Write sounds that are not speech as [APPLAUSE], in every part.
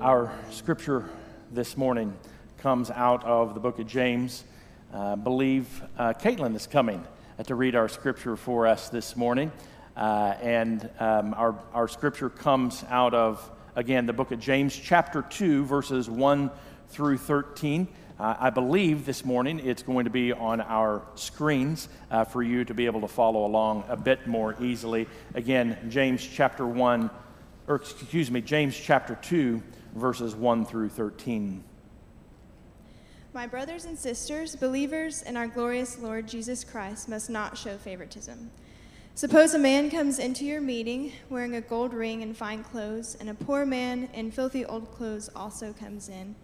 Our scripture this morning comes out of the book of James. I believe uh, Caitlin is coming to read our scripture for us this morning. Uh, and um, our, our scripture comes out of, again, the book of James, chapter 2, verses 1 through 13. Uh, I believe this morning it's going to be on our screens uh, for you to be able to follow along a bit more easily. Again, James chapter 1, or excuse me, James chapter 2, verses 1 through 13. My brothers and sisters, believers in our glorious Lord Jesus Christ, must not show favoritism. Suppose a man comes into your meeting wearing a gold ring and fine clothes, and a poor man in filthy old clothes also comes in.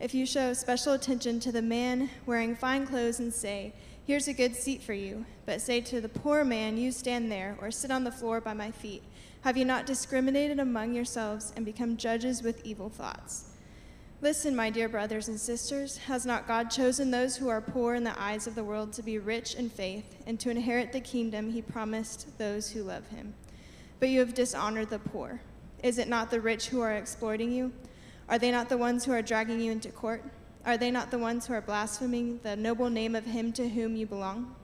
If you show special attention to the man wearing fine clothes and say, Here's a good seat for you, but say to the poor man, You stand there, or sit on the floor by my feet, have you not discriminated among yourselves and become judges with evil thoughts? Listen, my dear brothers and sisters, has not God chosen those who are poor in the eyes of the world to be rich in faith and to inherit the kingdom he promised those who love him? But you have dishonored the poor. Is it not the rich who are exploiting you? Are they not the ones who are dragging you into court? Are they not the ones who are blaspheming the noble name of him to whom you belong?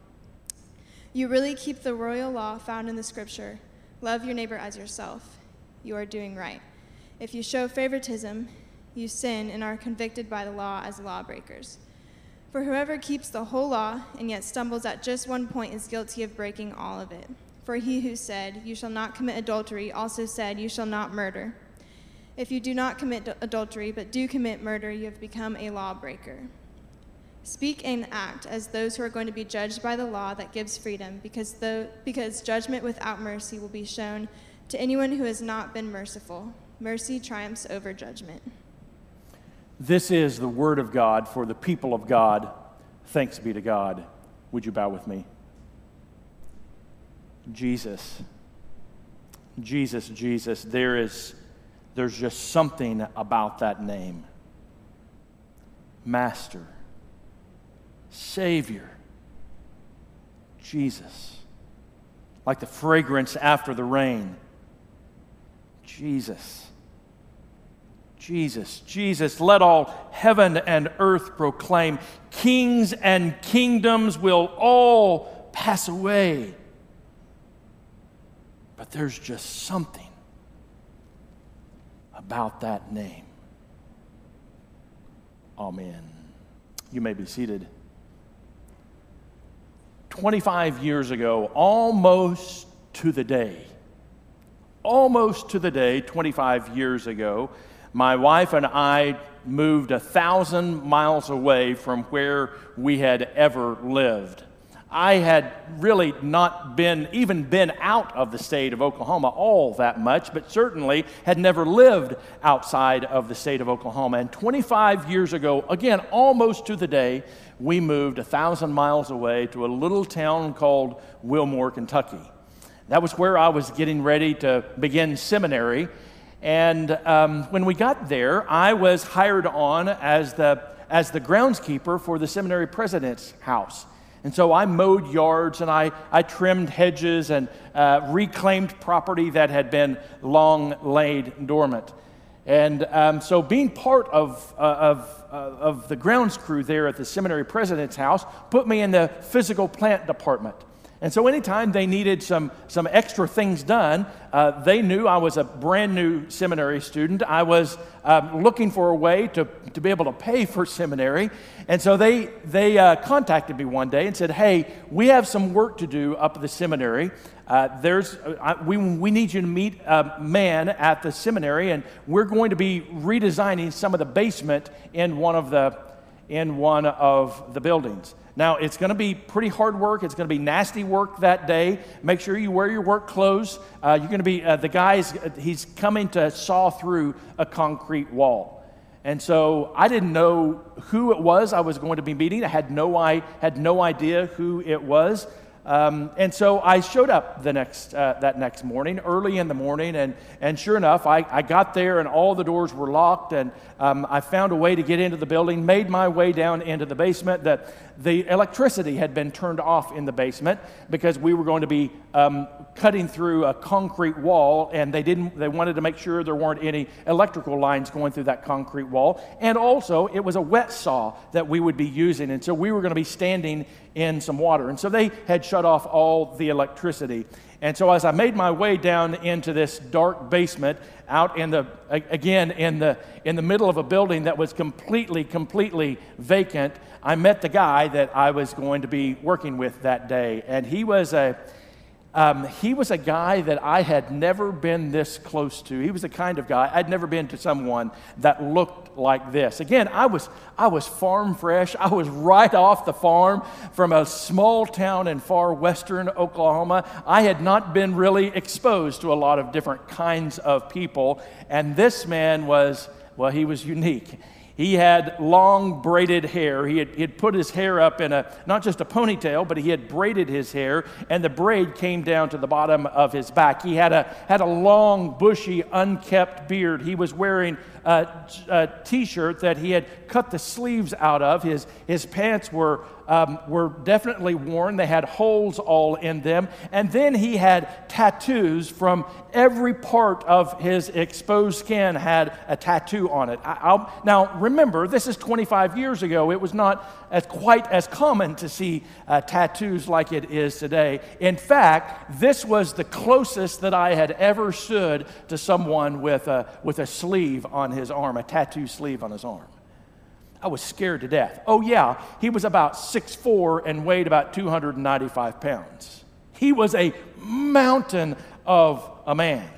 You really keep the royal law found in the scripture love your neighbor as yourself. You are doing right. If you show favoritism, you sin and are convicted by the law as lawbreakers. For whoever keeps the whole law and yet stumbles at just one point is guilty of breaking all of it. For he who said, You shall not commit adultery, also said, You shall not murder. If you do not commit adultery, but do commit murder, you have become a lawbreaker. Speak and act as those who are going to be judged by the law that gives freedom, because, because judgment without mercy will be shown to anyone who has not been merciful. Mercy triumphs over judgment. This is the word of God for the people of God. Thanks be to God. Would you bow with me? Jesus. Jesus, Jesus. There is there's just something about that name Master, Savior, Jesus. Like the fragrance after the rain. Jesus. Jesus, Jesus, let all heaven and earth proclaim. Kings and kingdoms will all pass away. But there's just something about that name. Amen. You may be seated. 25 years ago, almost to the day, almost to the day, 25 years ago, my wife and I moved a thousand miles away from where we had ever lived. I had really not been, even been out of the state of Oklahoma all that much, but certainly had never lived outside of the state of Oklahoma. And 25 years ago, again, almost to the day, we moved a thousand miles away to a little town called Wilmore, Kentucky. That was where I was getting ready to begin seminary. And um, when we got there, I was hired on as the, as the groundskeeper for the seminary president's house. And so I mowed yards and I, I trimmed hedges and uh, reclaimed property that had been long laid dormant. And um, so, being part of, uh, of, uh, of the grounds crew there at the seminary president's house put me in the physical plant department. And so, anytime they needed some, some extra things done, uh, they knew I was a brand new seminary student. I was um, looking for a way to, to be able to pay for seminary. And so, they, they uh, contacted me one day and said, Hey, we have some work to do up at the seminary. Uh, there's, uh, we, we need you to meet a man at the seminary, and we're going to be redesigning some of the basement in one of the, in one of the buildings. Now, it's going to be pretty hard work. It's going to be nasty work that day. Make sure you wear your work clothes. Uh, you're going to be, uh, the guy's, he's coming to saw through a concrete wall. And so I didn't know who it was I was going to be meeting. I had no, I had no idea who it was. Um, and so I showed up the next, uh, that next morning, early in the morning, and, and sure enough, I, I got there and all the doors were locked, and um, I found a way to get into the building, made my way down into the basement. The, the electricity had been turned off in the basement because we were going to be um, cutting through a concrete wall, and they, didn't, they wanted to make sure there weren't any electrical lines going through that concrete wall. And also, it was a wet saw that we would be using, and so we were going to be standing in some water. And so they had shut off all the electricity. And so as I made my way down into this dark basement, out in the again in the in the middle of a building that was completely completely vacant, I met the guy that I was going to be working with that day, and he was a um, he was a guy that I had never been this close to. He was the kind of guy I'd never been to someone that looked like this. Again, I was I was farm fresh. I was right off the farm from a small town in far western Oklahoma. I had not been really exposed to a lot of different kinds of people, and this man was well, he was unique. He had long braided hair. He had, he had put his hair up in a, not just a ponytail, but he had braided his hair, and the braid came down to the bottom of his back. He had a, had a long, bushy, unkept beard. He was wearing a, a t shirt that he had cut the sleeves out of. His, his pants were um, were definitely worn. They had holes all in them. And then he had tattoos from every part of his exposed skin had a tattoo on it. I, now, remember, this is 25 years ago. It was not as quite as common to see uh, tattoos like it is today. In fact, this was the closest that I had ever stood to someone with a, with a sleeve on his arm, a tattoo sleeve on his arm. I was scared to death. Oh, yeah, he was about 6'4 and weighed about 295 pounds. He was a mountain of a man.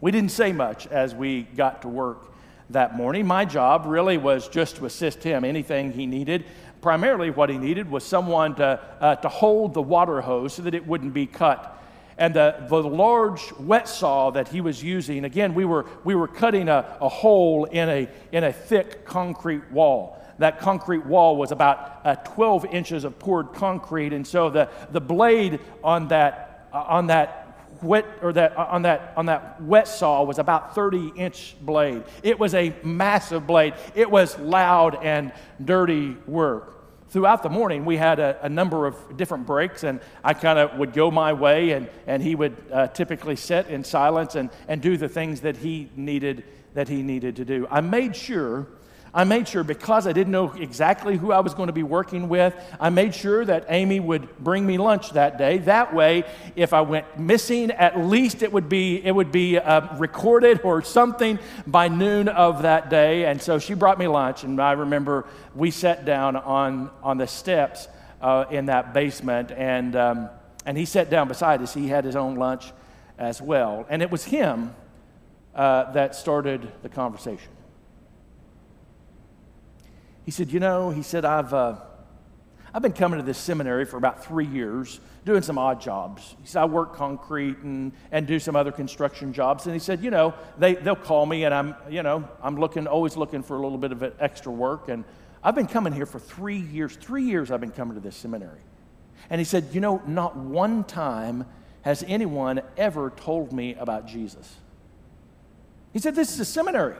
We didn't say much as we got to work that morning. My job really was just to assist him, anything he needed. Primarily, what he needed was someone to, uh, to hold the water hose so that it wouldn't be cut and the, the large wet saw that he was using, again, we were, we were cutting a, a hole in a, in a thick concrete wall. That concrete wall was about uh, 12 inches of poured concrete, and so the, the blade on that, uh, on that wet or that uh, on that on that wet saw was about 30 inch blade. It was a massive blade. It was loud and dirty work throughout the morning, we had a, a number of different breaks, and I kind of would go my way, and, and he would uh, typically sit in silence and, and do the things that he needed that he needed to do. I made sure I made sure because I didn't know exactly who I was going to be working with, I made sure that Amy would bring me lunch that day. That way, if I went missing, at least it would be, it would be uh, recorded or something by noon of that day. And so she brought me lunch, and I remember we sat down on, on the steps uh, in that basement, and, um, and he sat down beside us. He had his own lunch as well. And it was him uh, that started the conversation. He said, You know, he said, I've, uh, I've been coming to this seminary for about three years, doing some odd jobs. He said, I work concrete and, and do some other construction jobs. And he said, You know, they, they'll call me, and I'm, you know, I'm looking, always looking for a little bit of extra work. And I've been coming here for three years. Three years I've been coming to this seminary. And he said, You know, not one time has anyone ever told me about Jesus. He said, This is a seminary.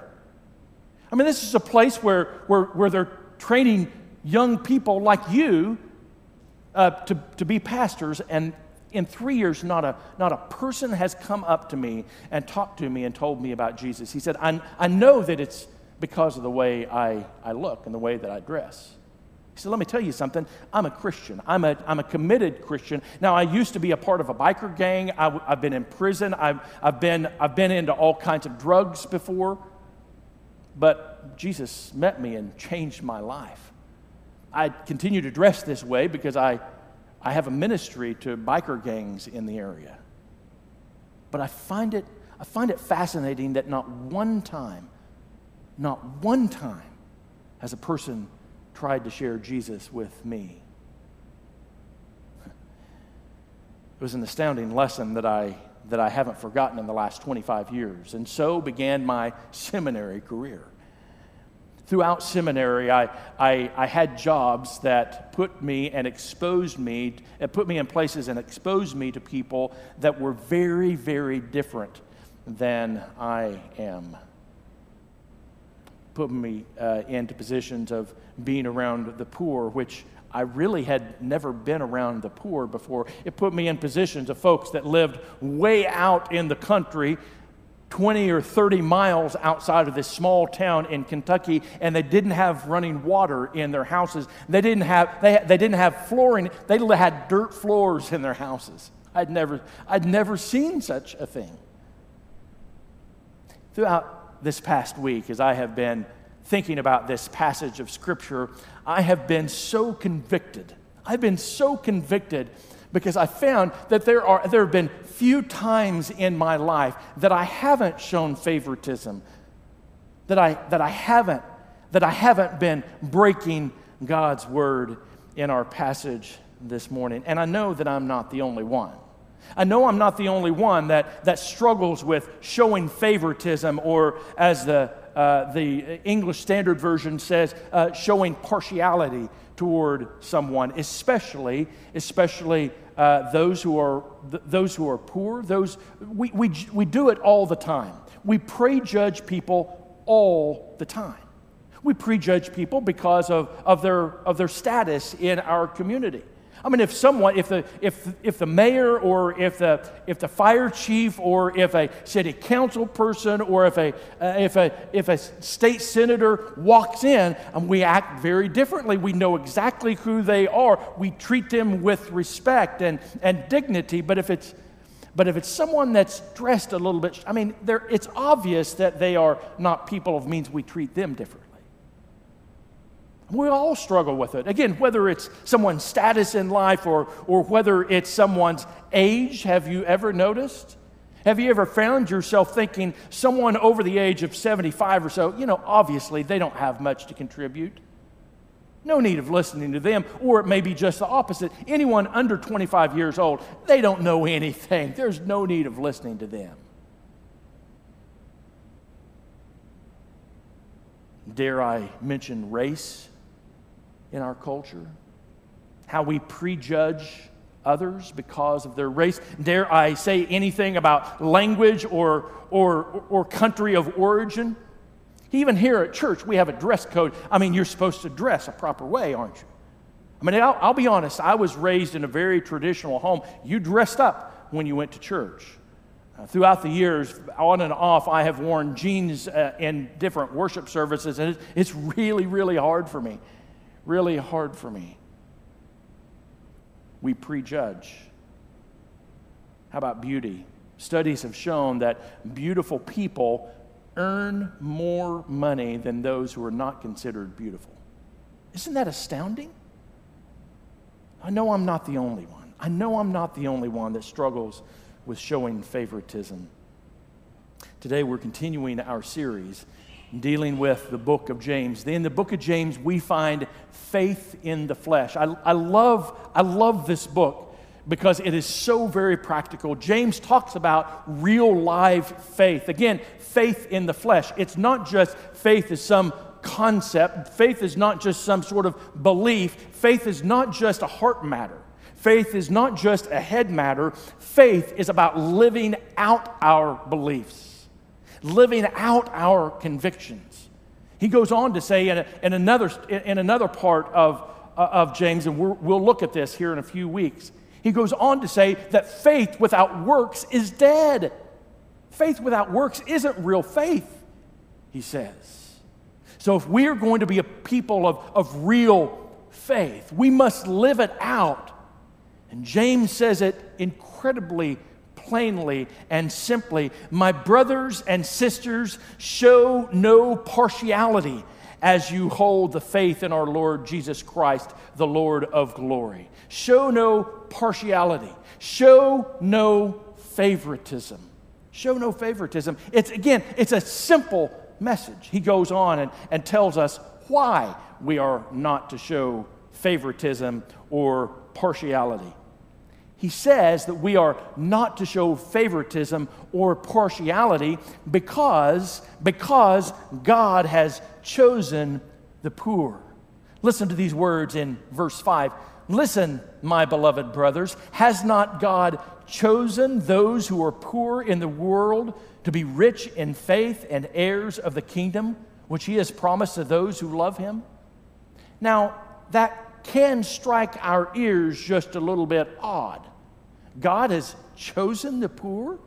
I mean, this is a place where, where, where they're training young people like you uh, to, to be pastors, and in three years, not a, not a person has come up to me and talked to me and told me about Jesus. He said, I, I know that it's because of the way I, I look and the way that I dress. He said, Let me tell you something. I'm a Christian. I'm a, I'm a committed Christian. Now, I used to be a part of a biker gang. I, have been in prison. I've, I've, been, I've been into all kinds of drugs before. But Jesus met me and changed my life. I continue to dress this way because I, I have a ministry to biker gangs in the area. But I find it, I find it fascinating that not one time, not one time has a person tried to share Jesus with me. It was an astounding lesson that I that I haven't forgotten in the last 25 years. And so began my [LAUGHS] seminary career. Throughout seminary, I, I, I, had jobs that put me and exposed me, and put me in places and exposed me to people that were very, very different than I am. Put me uh, into positions of being around the poor, which I really had never been around the poor before. It put me in positions of folks that lived way out in the country 20 or 30 miles outside of this small town in Kentucky, and they didn't have running water in their houses. They didn't have, they, they didn't have flooring, they had dirt floors in their houses. I'd never, I'd never seen such a thing. Throughout this past week, as I have been thinking about this passage of Scripture, I have been so convicted. I've been so convicted because I found that there, are, there have been few times in my life that I haven't shown favoritism, that I, that I, haven't, that I haven't been breaking God's word in our passage this morning. And I know that I'm not the only one. I know I'm not the only one that, that struggles with showing favoritism, or as the, uh, the English Standard Version says, uh, showing partiality toward someone, especially, especially uh, those, who are, th- those who are poor. Those, we, we, we do it all the time. We prejudge people all the time. We prejudge people because of, of, their, of their status in our community. I mean, if someone, if the, if, if the mayor or if the, if the fire chief or if a city council person or if a, uh, if, a, if a state senator walks in and we act very differently, we know exactly who they are. We treat them with respect and, and dignity. But if it's, but if it's someone that's dressed a little bit, I mean, it's obvious that they are not people of means, we treat them differently. We all struggle with it. Again, whether it's someone's status in life or, or whether it's someone's age, have you ever noticed? Have you ever found yourself thinking someone over the age of 75 or so, you know, obviously they don't have much to contribute? No need of listening to them, or it may be just the opposite. Anyone under 25 years old, they don't know [LAUGHS] anything. There's no need of listening to them. Dare I mention race? In our culture, how we prejudge others because of their race. Dare I say anything about language or, or, or country of origin? Even here at church, we have a dress code. I mean, you're supposed to dress a proper way, aren't you? I mean, I'll, I'll be honest, I was raised in a very traditional home. You dressed up when you went to church. Uh, throughout the years, on and off, I have worn jeans uh, in different worship services, and it's, it's really, really hard for me really hard for me. We prejudge. How about beauty? Studies have shown that beautiful people earn more money than those who are not considered beautiful. Isn't that astounding? I know I'm not the only one. I know I'm not the only one that struggles with showing favoritism. Today, we're continuing our series dealing with the book of James. In the book of James, we find faith in the flesh. I, I, love, I love this book because it is so very practical. James talks about real live faith. Again, faith in the flesh. It's not just faith as some concept, faith is not just some sort of belief, faith is not just a heart matter. Faith is not just a head matter. Faith is about living out our beliefs living out our convictions. He goes on to say in, a, in another, in another part of, uh, of James, and we will look at this here in a few weeks, he goes on to say that faith without works is dead. Faith without works isn't real faith, he says. So if we are going to be a people of, of real faith, we must live it out. And James says it incredibly plainly and simply My brothers and sisters, show no partiality as you hold the faith in our Lord Jesus Christ, the Lord of glory. Show no partiality, show no favoritism. Show no favoritism. It's again, it's a simple message. He goes on and, and tells us why we are not to show favoritism or partiality. He says that we are not to show favoritism or partiality because, because God has chosen the poor. Listen to these words in verse 5. Listen, my beloved brothers, has not God chosen those who are poor in the world to be rich in faith and heirs of the kingdom which he has promised to those who love him? Now, that can strike our ears just a little bit odd. God has chosen the poor?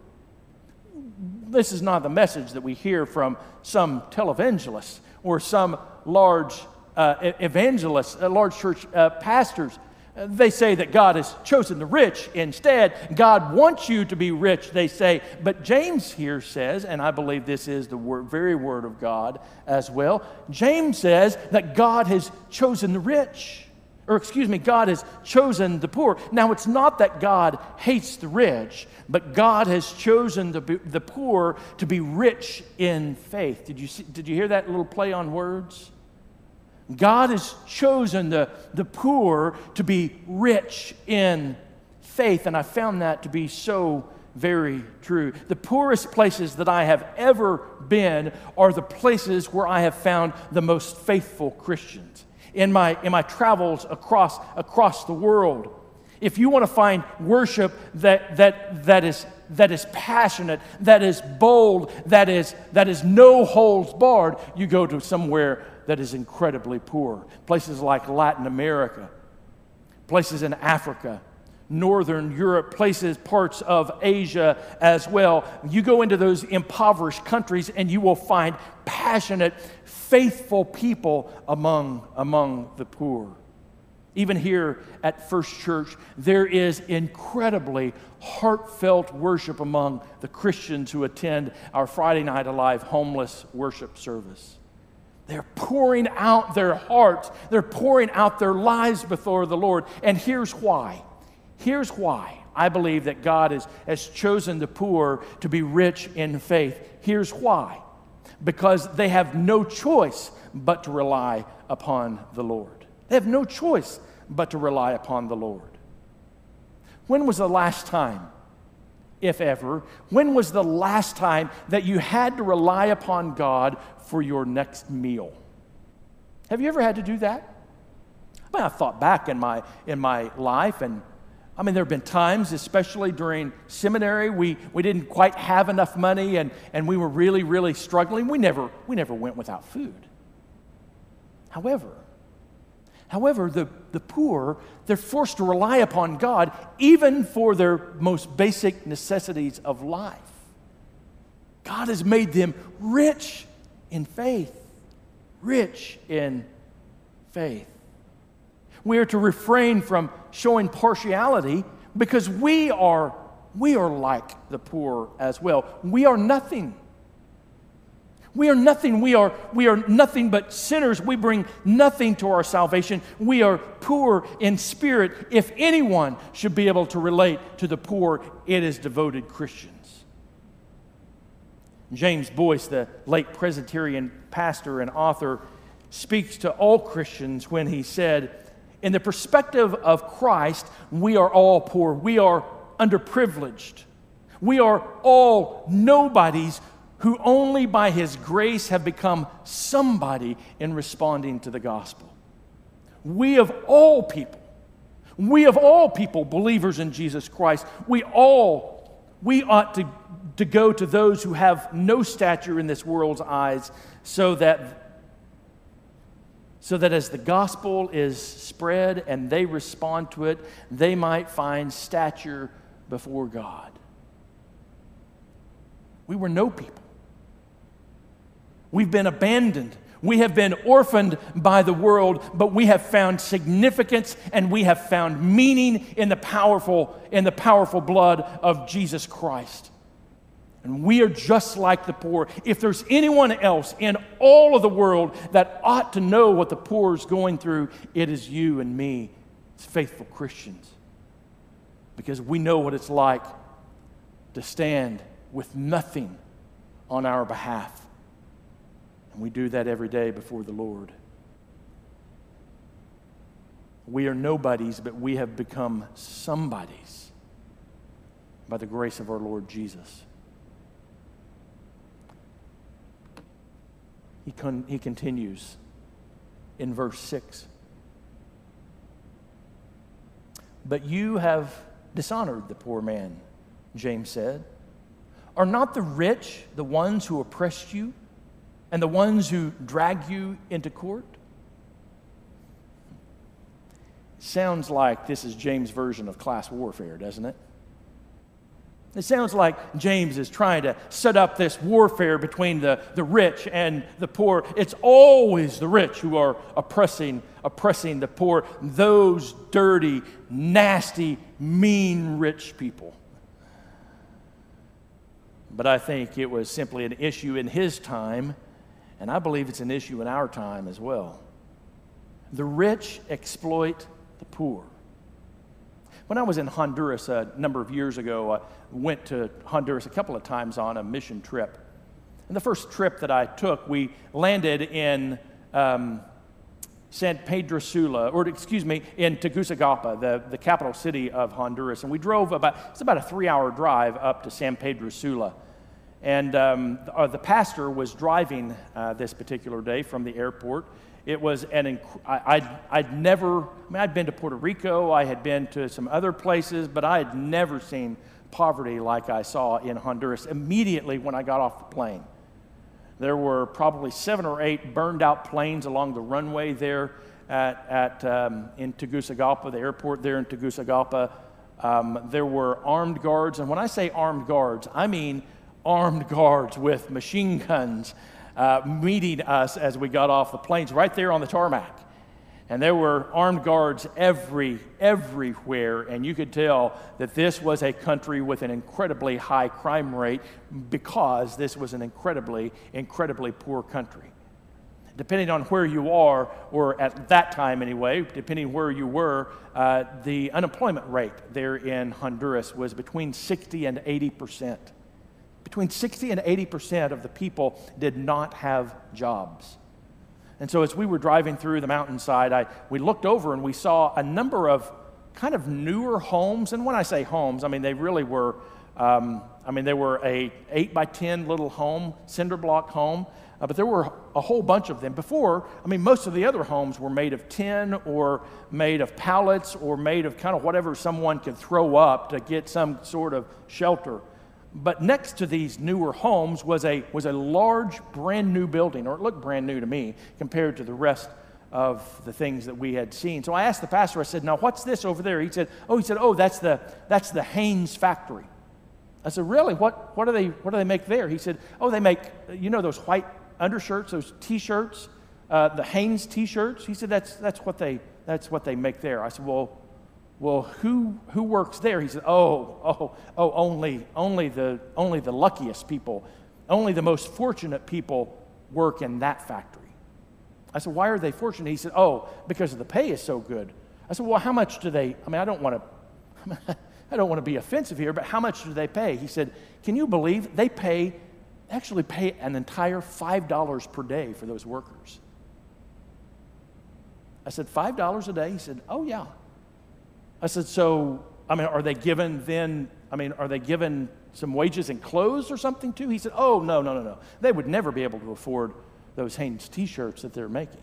This is not the message that we hear from some televangelists or some large uh, evangelists, uh, large church uh, pastors. They say that God has chosen the rich. Instead, God wants you to be rich, they say. But James here says, and I believe this is the word, very word of God as well, James says that God has chosen the rich or excuse me, God has chosen the poor. Now, it's not that God hates the rich, but God has chosen the, the poor to be rich in faith. Did you, see, did you hear that little play on words? God has chosen the, the poor to be rich in faith, and I found that to be so very true. The poorest places that I have ever been are the places where I have found the most faithful Christians in my, in my travels across, across the world. If you want to find worship that, that, that, is, that is passionate, that is bold, that is, that is no holds barred, you go to somewhere that is incredibly poor. Places like Latin America, places in Africa, Northern Europe, places, parts of Asia as well. You go into those impoverished countries and you will find passionate, faithful people among, among the poor. Even here at First Church, there is incredibly heartfelt worship among the Christians who attend our Friday Night Alive homeless worship service. They're pouring out their hearts, they're pouring out their lives before the Lord. And here's why. Here's why I believe that God has, has chosen the poor to be rich in faith. Here's why because they have no choice but to rely upon the Lord. They have no choice but to rely upon the Lord. When was the last time, if ever, when was the last time that you had to rely upon God for your next meal? Have you ever had to do that? I mean, I thought back in my, in my life and I mean, there have been times, especially during seminary, we, we didn't quite have enough money and, and we were really, really struggling. We never, we never went without food. However, however, the, the poor, they're forced to rely upon God even for their most basic necessities of life. God has made them rich in faith. Rich in faith. We are to refrain from showing partiality because we are, we are like the poor as well. We are nothing. We are nothing. We are, we are nothing but sinners. We bring nothing to our salvation. We are poor in spirit. If anyone should be able to relate to the poor, it is devoted Christians. James Boice, the late Presbyterian pastor and author, speaks to all Christians when he said, in the perspective of Christ, we are all poor. We are underprivileged. We are all nobodies who only by His grace have become somebody in responding to the gospel. We of all people, we of all people, believers in Jesus Christ, we all, we ought to, to go to those who have no stature in this world's eyes so that so that as the gospel is spread and they respond to it, they might find stature before God. We were no people. We've been abandoned. We have been orphaned by the world, but we have found significance and we have found meaning in the powerful in the powerful blood of Jesus Christ. And we are just like the poor. If there's anyone else in all of the world that ought to know what the poor is going through, it is you and me. It's faithful Christians. Because we know what it's like to stand with nothing on our behalf. And we do that every day before the Lord. We are nobodies, but we have become somebodies by the grace of our Lord Jesus. He, con- he continues in verse 6. But you have dishonored the poor man, James said. Are not the rich the ones who oppressed you and the ones who drag you into court? Sounds like this is James' version of class warfare, doesn't it? It sounds like James is trying to set up this warfare between the, the rich and the poor. It's always the rich who are oppressing, oppressing the poor, those dirty, nasty, mean rich people. But I think it was simply an issue in his time, and I believe it's an issue in our time as well. The rich exploit the poor. When I was in Honduras a number of years ago, I went to Honduras a couple of times on a mission trip. And the first trip that I took, we landed in um, San Pedro Sula, or excuse me, in Tegucigalpa, the, the capital city of Honduras. And we drove about, it's about a three hour drive up to San Pedro Sula. And um, the, uh, the, pastor was driving uh, this particular day from the airport. It was an, inc- I, I'd, I'd never, I mean, I'd been to Puerto Rico, I had been to some other places, but I had never seen poverty like I saw in Honduras immediately when I got off the plane. There were probably seven or eight burned out planes along the runway there at, at um, in Tegucigalpa, the airport there in Tegucigalpa. Um, there were armed guards, and when I say armed guards, I mean armed guards with machine guns uh, meeting us as we got off the planes right there on the tarmac. And there were armed guards every, everywhere, and you could tell that this was a country with an incredibly high crime rate because this was an incredibly, incredibly poor country. Depending on where you are, or at that time anyway, depending where you were, uh, the unemployment rate there in Honduras was between 60 and 80 percent between 60 and 80% of the people did not have jobs. And so as we were driving through the mountainside, I, we looked over and we saw a number of kind of newer homes. And when I say homes, I mean they really were, um, I mean they were a 8 by 10 little home, cinder block home. Uh, but there were a whole bunch of them. Before, I mean, most of the other homes were made of tin or made of pallets or made of kind of whatever someone could throw up to get some sort of shelter. But next to these newer homes was a, was a large, brand new building, or it looked brand new to me compared to the rest of the things that we had seen. So I asked the pastor, I said, Now, what's this over there? He said, Oh, he said, Oh, that's the, that's the Hanes factory. I said, Really? What, what, do they, what do they make there? He said, Oh, they make, you know, those white undershirts, those t shirts, uh, the Hanes t shirts? He said, that's, that's, what they, that's what they make there. I said, Well, well, who, who works there? He said, oh, oh, oh, only, only, the, only the luckiest people, only the most fortunate people work in that factory. I said, why are they fortunate? He said, oh, because the pay is so good. I said, well, how much do they, I mean, I don't want to, [LAUGHS] I don't want to be offensive here, but how much do they pay? He said, can you believe they pay, actually pay an entire $5 per day for those workers? I said, $5 a day? He said, oh, yeah. I said, so, I mean, are they given then, I mean, are they given some wages and clothes or something too? He said, oh, no, no, no, no. They would never be able to afford those Hanes t shirts that they're making.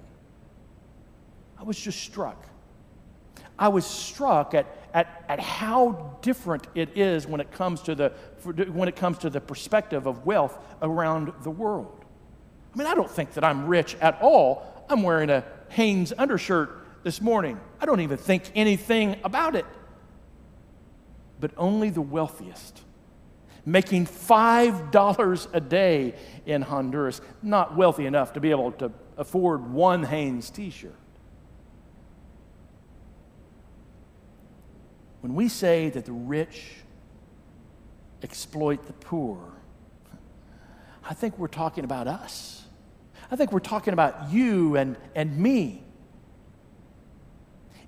I was just struck. I was struck at, at, at how different it is when it, comes to the, when it comes to the perspective of wealth around the world. I mean, I don't think that I'm rich at all. I'm wearing a Hanes undershirt this morning. I don't even think anything about it. But only the wealthiest, making $5 a day in Honduras, not wealthy enough to be able to afford one Hanes t shirt. When we say that the rich exploit the poor, I think we're talking about us. I think we're talking about you and, and me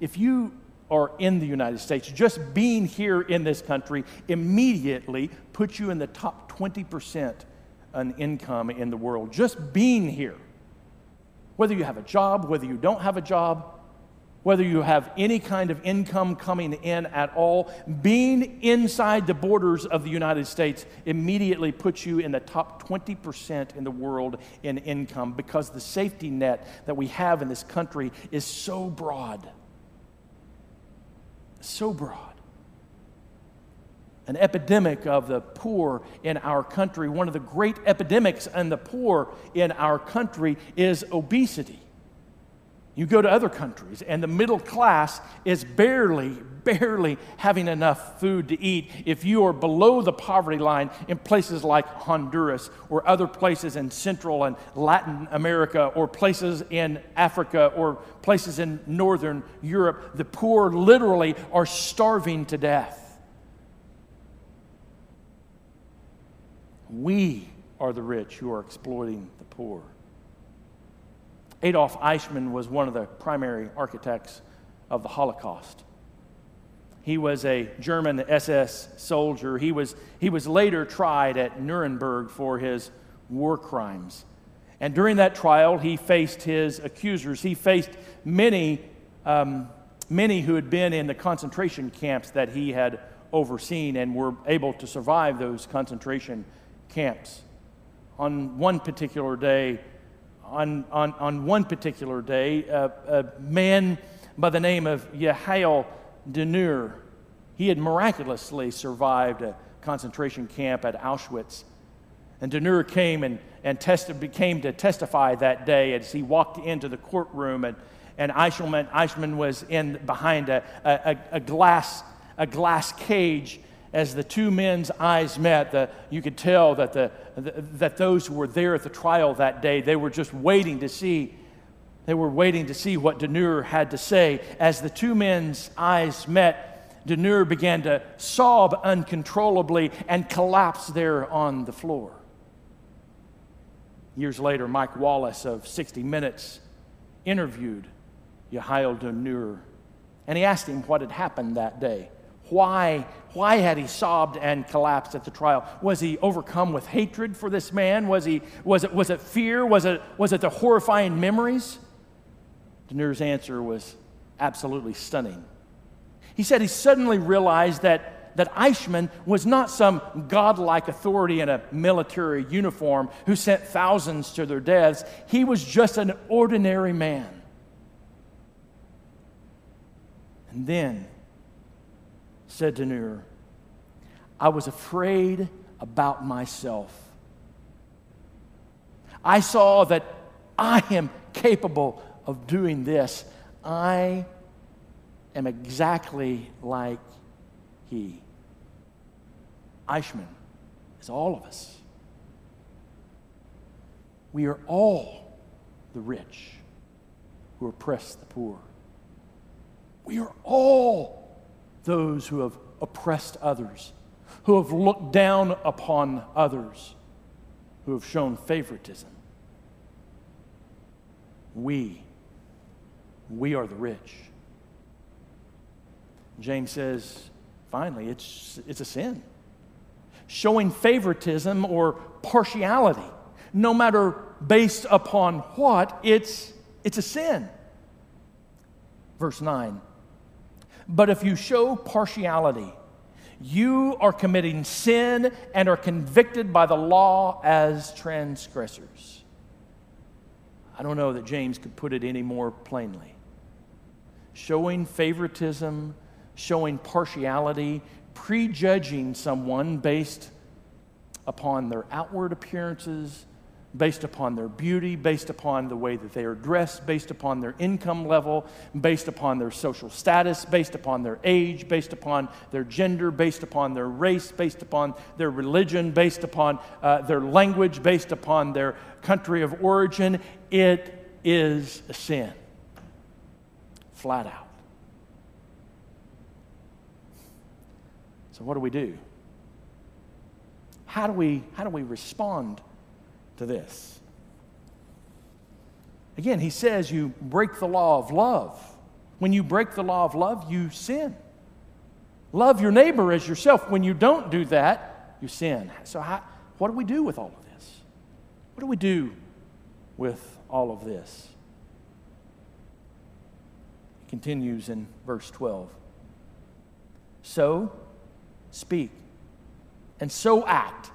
if you are in the United States, just being here in this country immediately puts you in the top 20% on income in the world. Just being here. Whether you have a job, whether you don't have a job, whether you have any kind of income coming in at all, being inside the borders of the United States immediately puts you in the top 20% in the world in income because the safety net that we have in this country is so broad. So broad. An epidemic of the poor in our country, one of the great epidemics and the poor in our country is obesity. You go to other countries, and the middle class is barely, barely having enough food to eat. If you are below the poverty line in places like Honduras or other places in Central and Latin America or places in Africa or places in Northern Europe, the poor literally are starving to death. We are the rich who are exploiting the poor. Adolf Eichmann was one of the primary architects of the Holocaust. He was a German SS soldier. He was, he was later tried at Nuremberg for his war crimes. And during that trial, he faced his accusers. He faced many, um, many who had been in the concentration camps that he had overseen and were able to survive those concentration camps. On one particular day, on, on, on one particular day, a, a man by the name of Yehiel Denur, he had miraculously survived a concentration camp at Auschwitz. And Denur came and, and tested, came to testify that day as he walked into the courtroom. And, and Eichmann, Eichmann was in behind a, a, a, glass, a glass cage as the two men's eyes met, the, you could tell that, the, the, that those who were there at the trial that day, they were just waiting to see. They were waiting to see what Denur had to say. As the two men's eyes met, Denur began to sob uncontrollably and collapse there on the floor. Years later, Mike Wallace of 60 Minutes interviewed Yehiel Denur, and he asked him what had happened that day. Why, why had he sobbed and collapsed at the trial? Was he overcome with hatred for this man? Was, he, was, it, was it fear? Was it, was it the horrifying memories? Denur's answer was absolutely stunning. He said he suddenly realized that, that Eichmann was not some godlike authority in a military uniform who sent thousands to their deaths. He was just an ordinary man. And then said Nur, I was afraid about myself. I saw that I am capable of doing this. I am exactly like he. Eichmann is all of us. We are all the rich who oppress the poor. We are all those who have oppressed others, who have looked down upon others, who have shown favoritism. We, we are the rich. James says, finally, it's, it's a sin. Showing favoritism or partiality, no matter based upon what, it's, it's a sin. Verse 9 but if you show partiality, you are committing sin and are convicted by the law as transgressors. I don't know that James could put it any more plainly. Showing favoritism, showing partiality, prejudging someone based upon their outward appearances, based upon their beauty, based upon the way that they are dressed, based upon their income level, based upon their social status, based upon their age, based upon their gender, based upon their race, based upon their religion, based upon uh, their language, based upon their country of origin. It is a sin. Flat out. So, what do we do? How do we, how do we respond to this. Again, he says you break the law of love. When you break the law of love, you sin. Love your neighbor as yourself. When you don't do that, you sin. So, how, what do we do with all of this? What do we do with all of this? Continues in verse 12. So speak and so act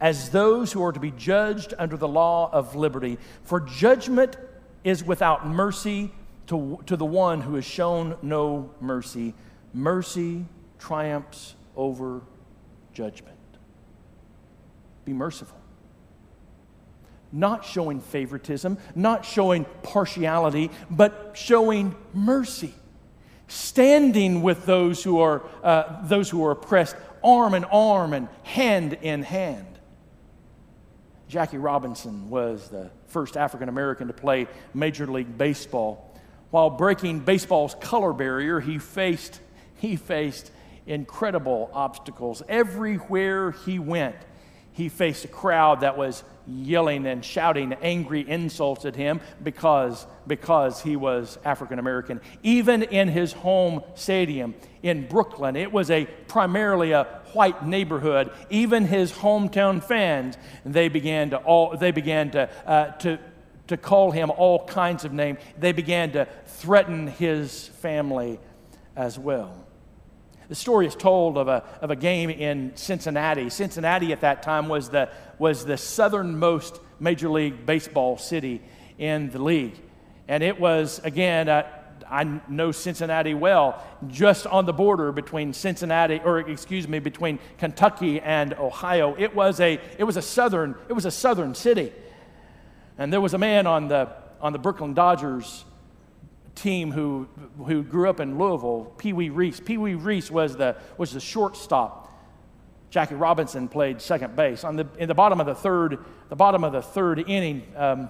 as those who are to be judged under the law of liberty. For judgment is without mercy to, to the one who has shown no mercy. Mercy triumphs over judgment. Be merciful. Not showing favoritism, not showing partiality, but showing mercy. Standing with those who are, uh, those who are oppressed, arm in arm and hand in hand. Jackie Robinson was the first African American to play Major League Baseball. While breaking baseball's color barrier, he faced, he faced incredible obstacles. Everywhere he went, he faced a crowd that was yelling and shouting angry insults at him because, because he was African American. Even in his home stadium in Brooklyn, it was a primarily a white neighborhood. Even his hometown fans, they began to all they began to uh, to to call him all kinds of names. They began to threaten his family as well. The story is told of a, of a game in Cincinnati. Cincinnati at that time was the, was the southernmost Major League Baseball city in the league. And it was, again, uh, I know Cincinnati well, just on the border between Cincinnati, or excuse me, between Kentucky and Ohio. It was a, it was a southern, it was a southern city. And there was a man on the, on the Brooklyn Dodgers team who, who grew up in Louisville, Pee Wee Reese. Pee Wee Reese was the, was the shortstop. Jackie Robinson played second base. On the, in the bottom of the third, the bottom of the third inning, um,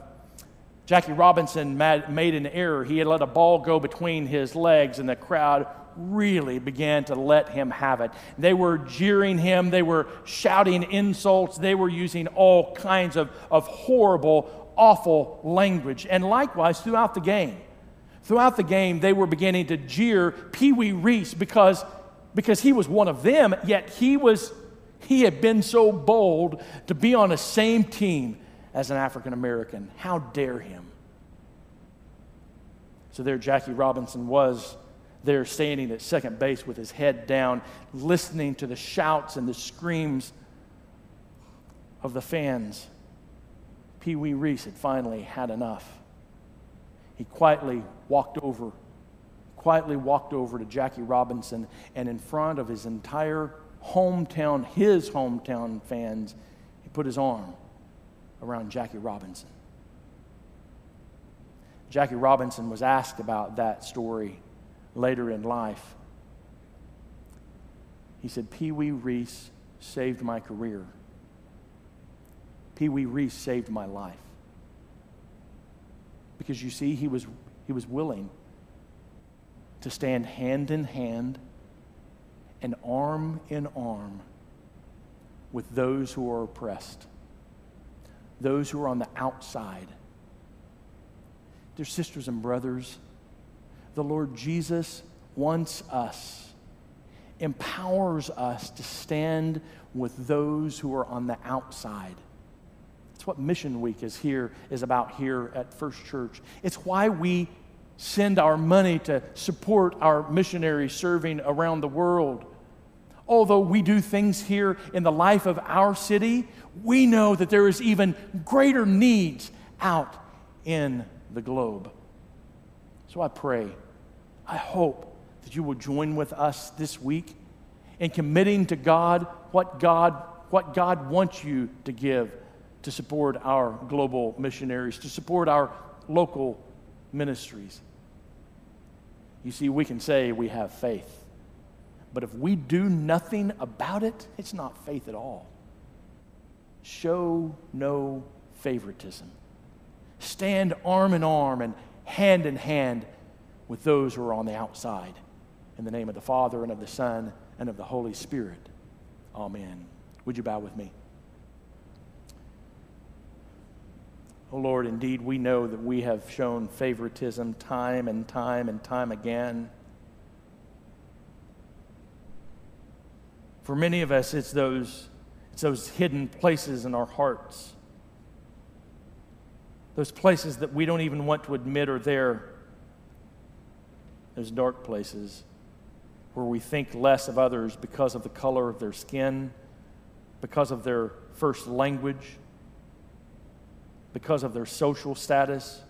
Jackie Robinson mad, made an error. He had let a ball go between his legs, and the crowd really began to let him have it. They were jeering him, they were shouting insults, they were using all kinds of, of horrible, awful language. And likewise, throughout the game, throughout the game, they were beginning to jeer Pee Wee Reese because, because he was one of them, yet he, was, he had been so bold to be on the same team as an African American. How dare him? So there, Jackie Robinson was there standing at second base with his head down, listening to the shouts and the screams of the fans. Pee Wee Reese had finally had enough he quietly walked over, quietly walked over to Jackie Robinson, and in front of his entire hometown, his hometown fans, he put his arm around Jackie Robinson. Jackie Robinson was asked about that story later in life. He said, Pee Wee Reese saved my career. Pee Wee Reese saved my life. Because you see, he was, he was willing to stand hand in hand and arm in arm with those who are oppressed, those who are on the outside. Dear sisters and brothers, the Lord Jesus wants us, empowers us to stand with those who are on the outside. What Mission Week is here is about here at First Church. It's why we send our money to support our missionaries serving around the world. Although we do things here in the life of our city, we know that there is even greater needs out in the globe. So I pray, I hope that you will join with us this week in committing to God what God what God wants you to give to support our global missionaries, to support our local ministries. You see, we can say we have faith, but if we do nothing about it, it's not faith at all. Show no favoritism. Stand arm in arm and hand in hand with those who are on the outside. In the name of the Father, and of the Son, and of the Holy Spirit. Amen. Would you bow with me? Oh Lord, indeed, we know that we have shown favoritism time and time and time again. For many of us, it's those, it's those hidden places in our hearts, those places that we don't even want to admit are there. those dark places where we think less of others because of the color of their skin, because of their first language, because of their social status,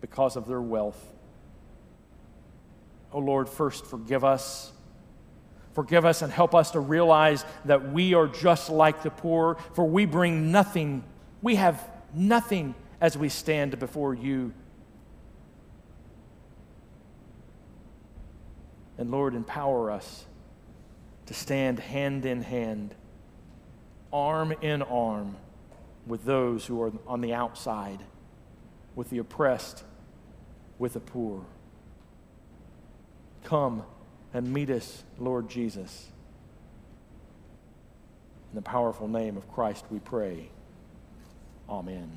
because of their wealth. Oh Lord, first forgive us. Forgive us and help us to realize that we are just like the poor, for we bring nothing, we have nothing as we stand before you. And Lord, empower us to stand hand in hand, arm in arm with those who are on the outside, with the oppressed, with the poor. Come and meet us, Lord Jesus. In the powerful name of Christ we pray. Amen.